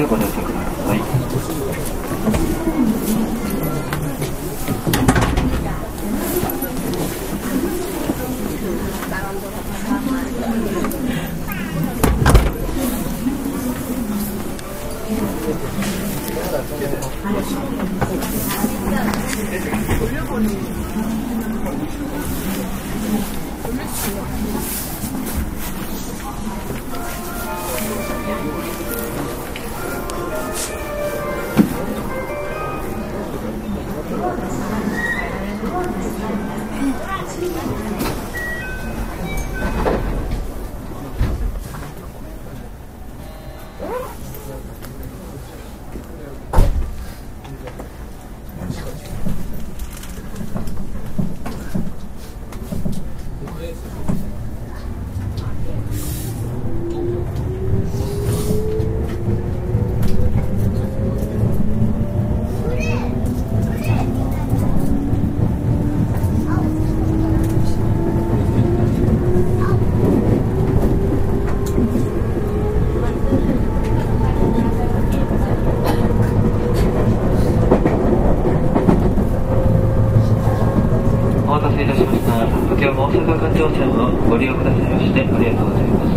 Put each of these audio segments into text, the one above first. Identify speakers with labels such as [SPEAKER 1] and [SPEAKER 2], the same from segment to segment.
[SPEAKER 1] algo de も大阪環状線をご利用くださいましてありがとうございます。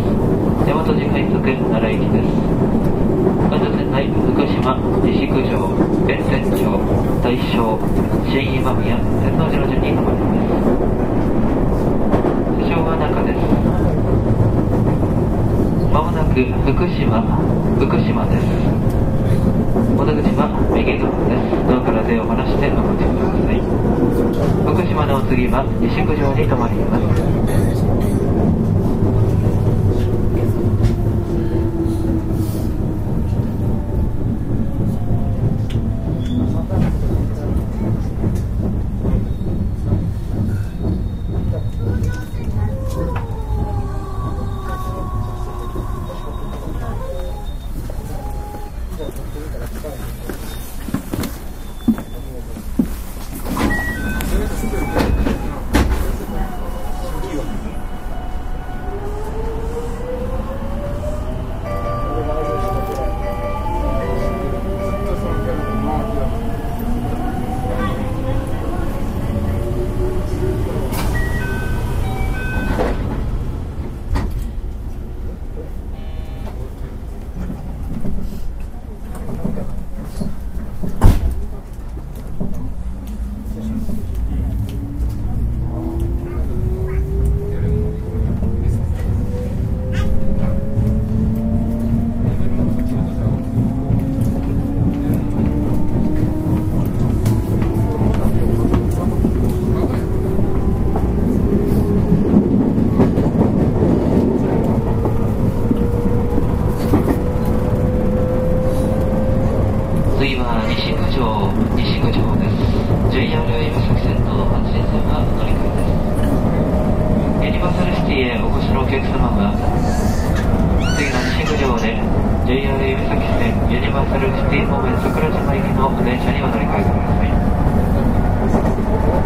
[SPEAKER 1] 大和路快速奈良行きです。まず線内、福島、西九条、弁天町、大正、新今宮、天王寺の順に停まります。車掌は中です。まもなく福島、福島です。お出口は右側です。ドアから手を離してお待ちください。福島のお次は西九条に。停まります。です。JR 岩崎線の阪神線は乗り換えです。ユニバーサルシティへお越しのお客様は、次の西九条で JR 岩崎線ユニバーサルシティ方面桜島行きの電車にお乗り換えください。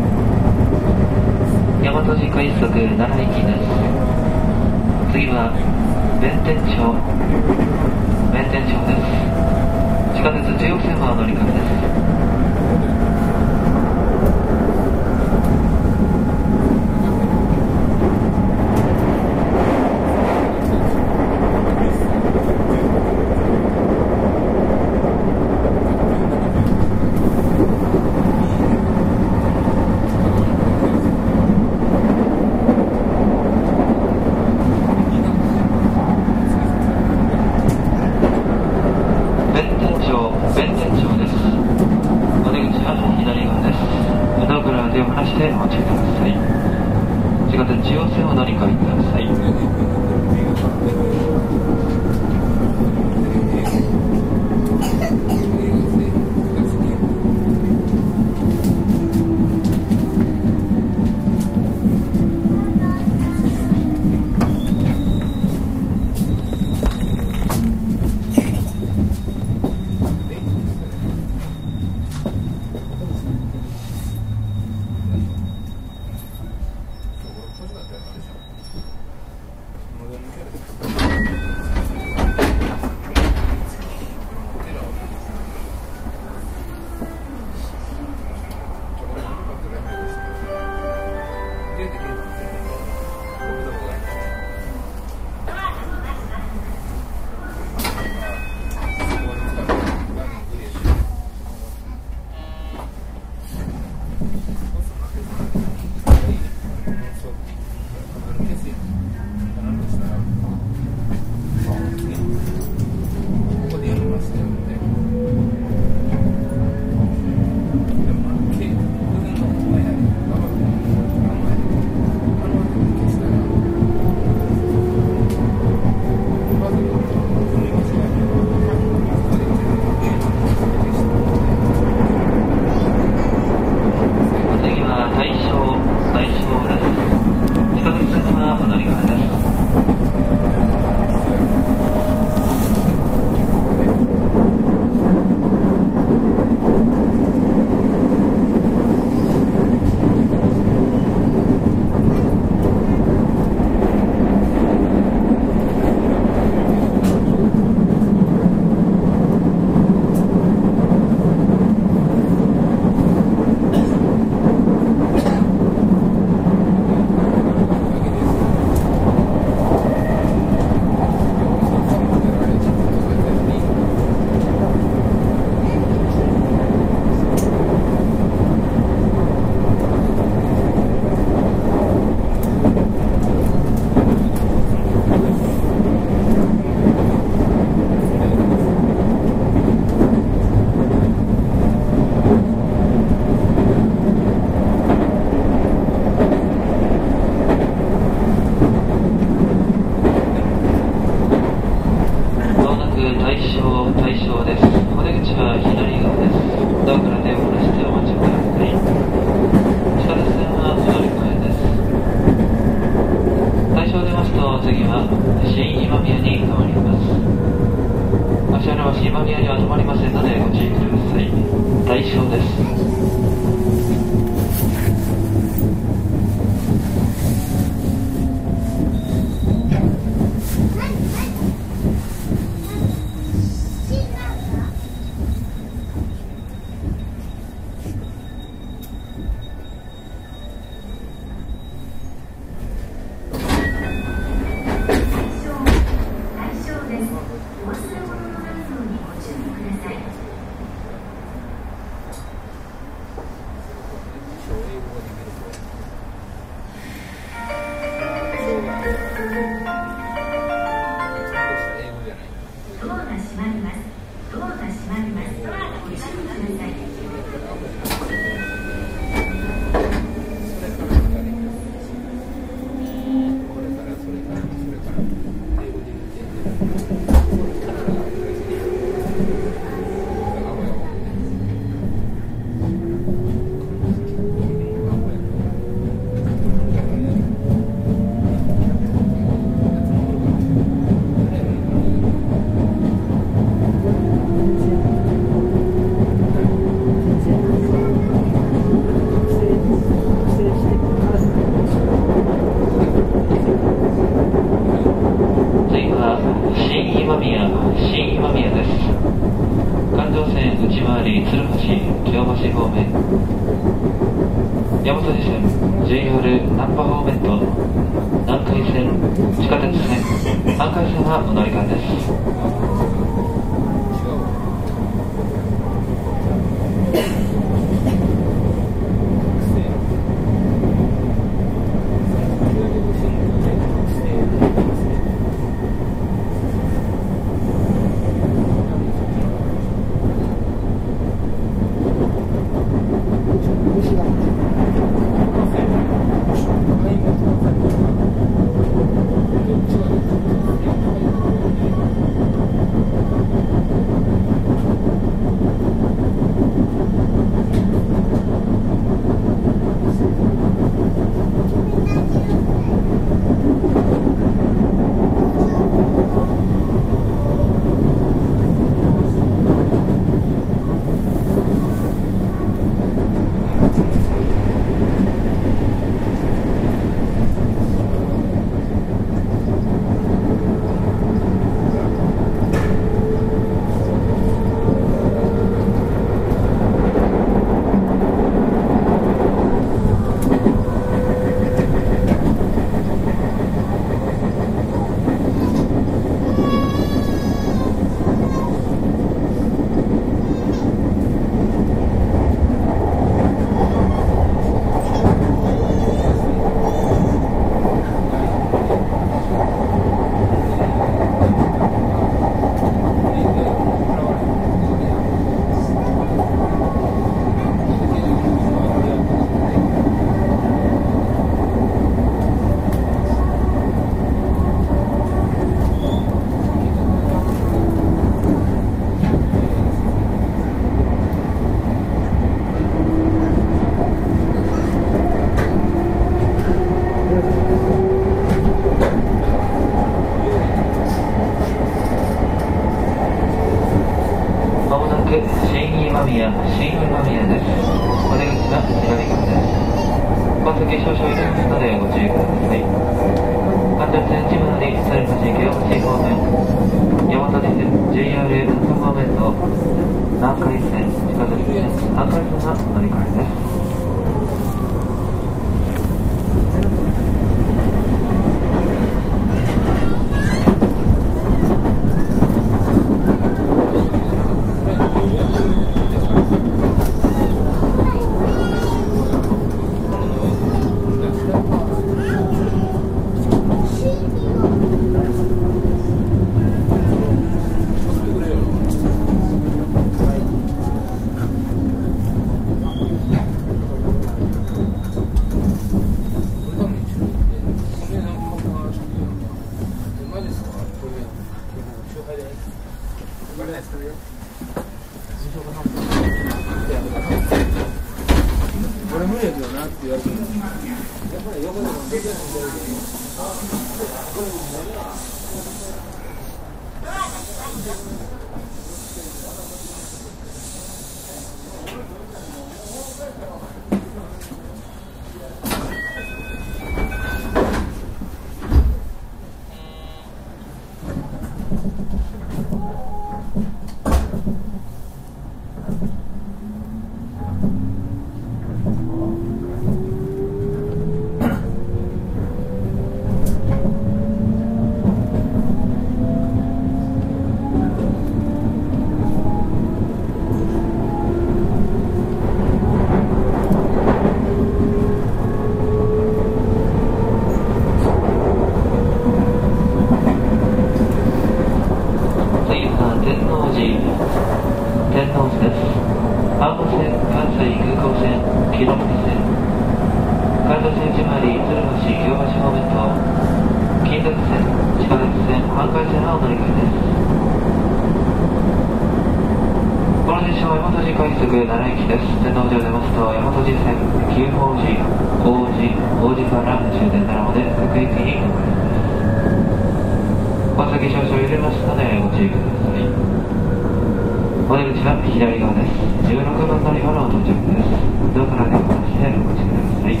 [SPEAKER 1] 16番乗り場の到着です。ドアから手を離してお待ちください。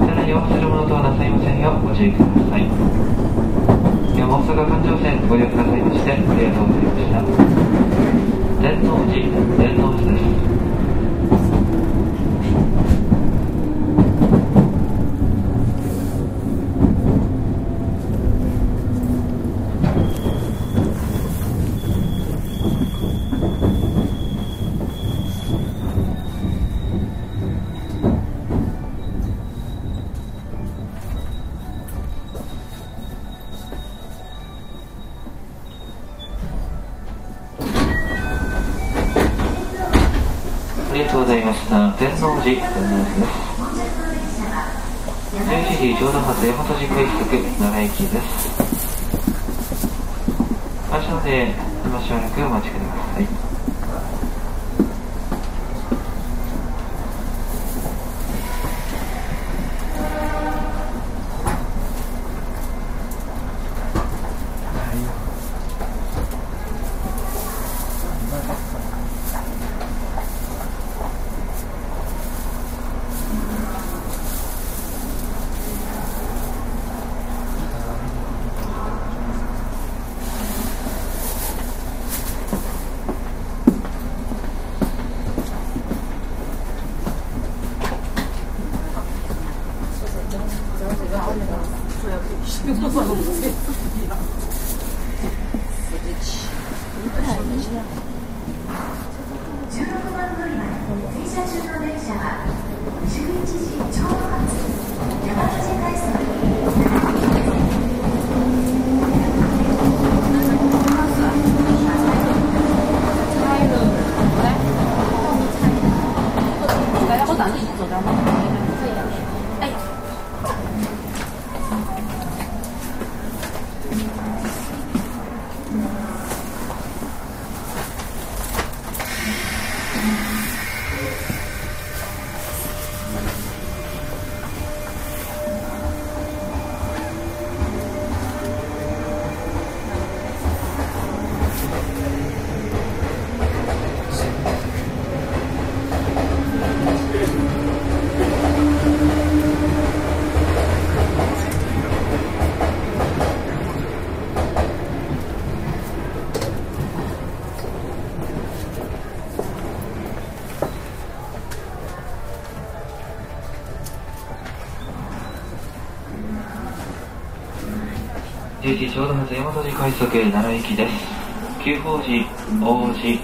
[SPEAKER 1] さらに忘れ物とはなさいませんようご注意ください。今日大阪環状線ご利用くださいましてありがとうございました。天王寺、天王寺です。ありがとうございました。天王寺、天王寺です。11時ちょうど発大和路快速奈良駅です。足ので、今しばらくお待ちください。
[SPEAKER 2] 16番乗り場停車中の電車は11時ちょうど発山口快速
[SPEAKER 3] 来，我等你走着吗？哎。
[SPEAKER 1] 11時ちょうど発大和路快速奈良駅です。旧宝寺、大寺、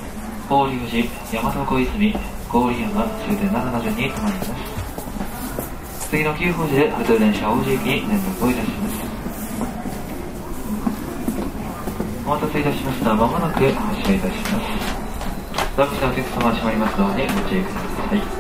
[SPEAKER 1] 法隆寺、大和小泉、郡山、終点長野順に停まります。次の旧宝寺で普通電車王子駅に連絡をいたします。お待たせいたしました。まもなく発車いたします。ドア口のお客様閉まりますのでご注意ください。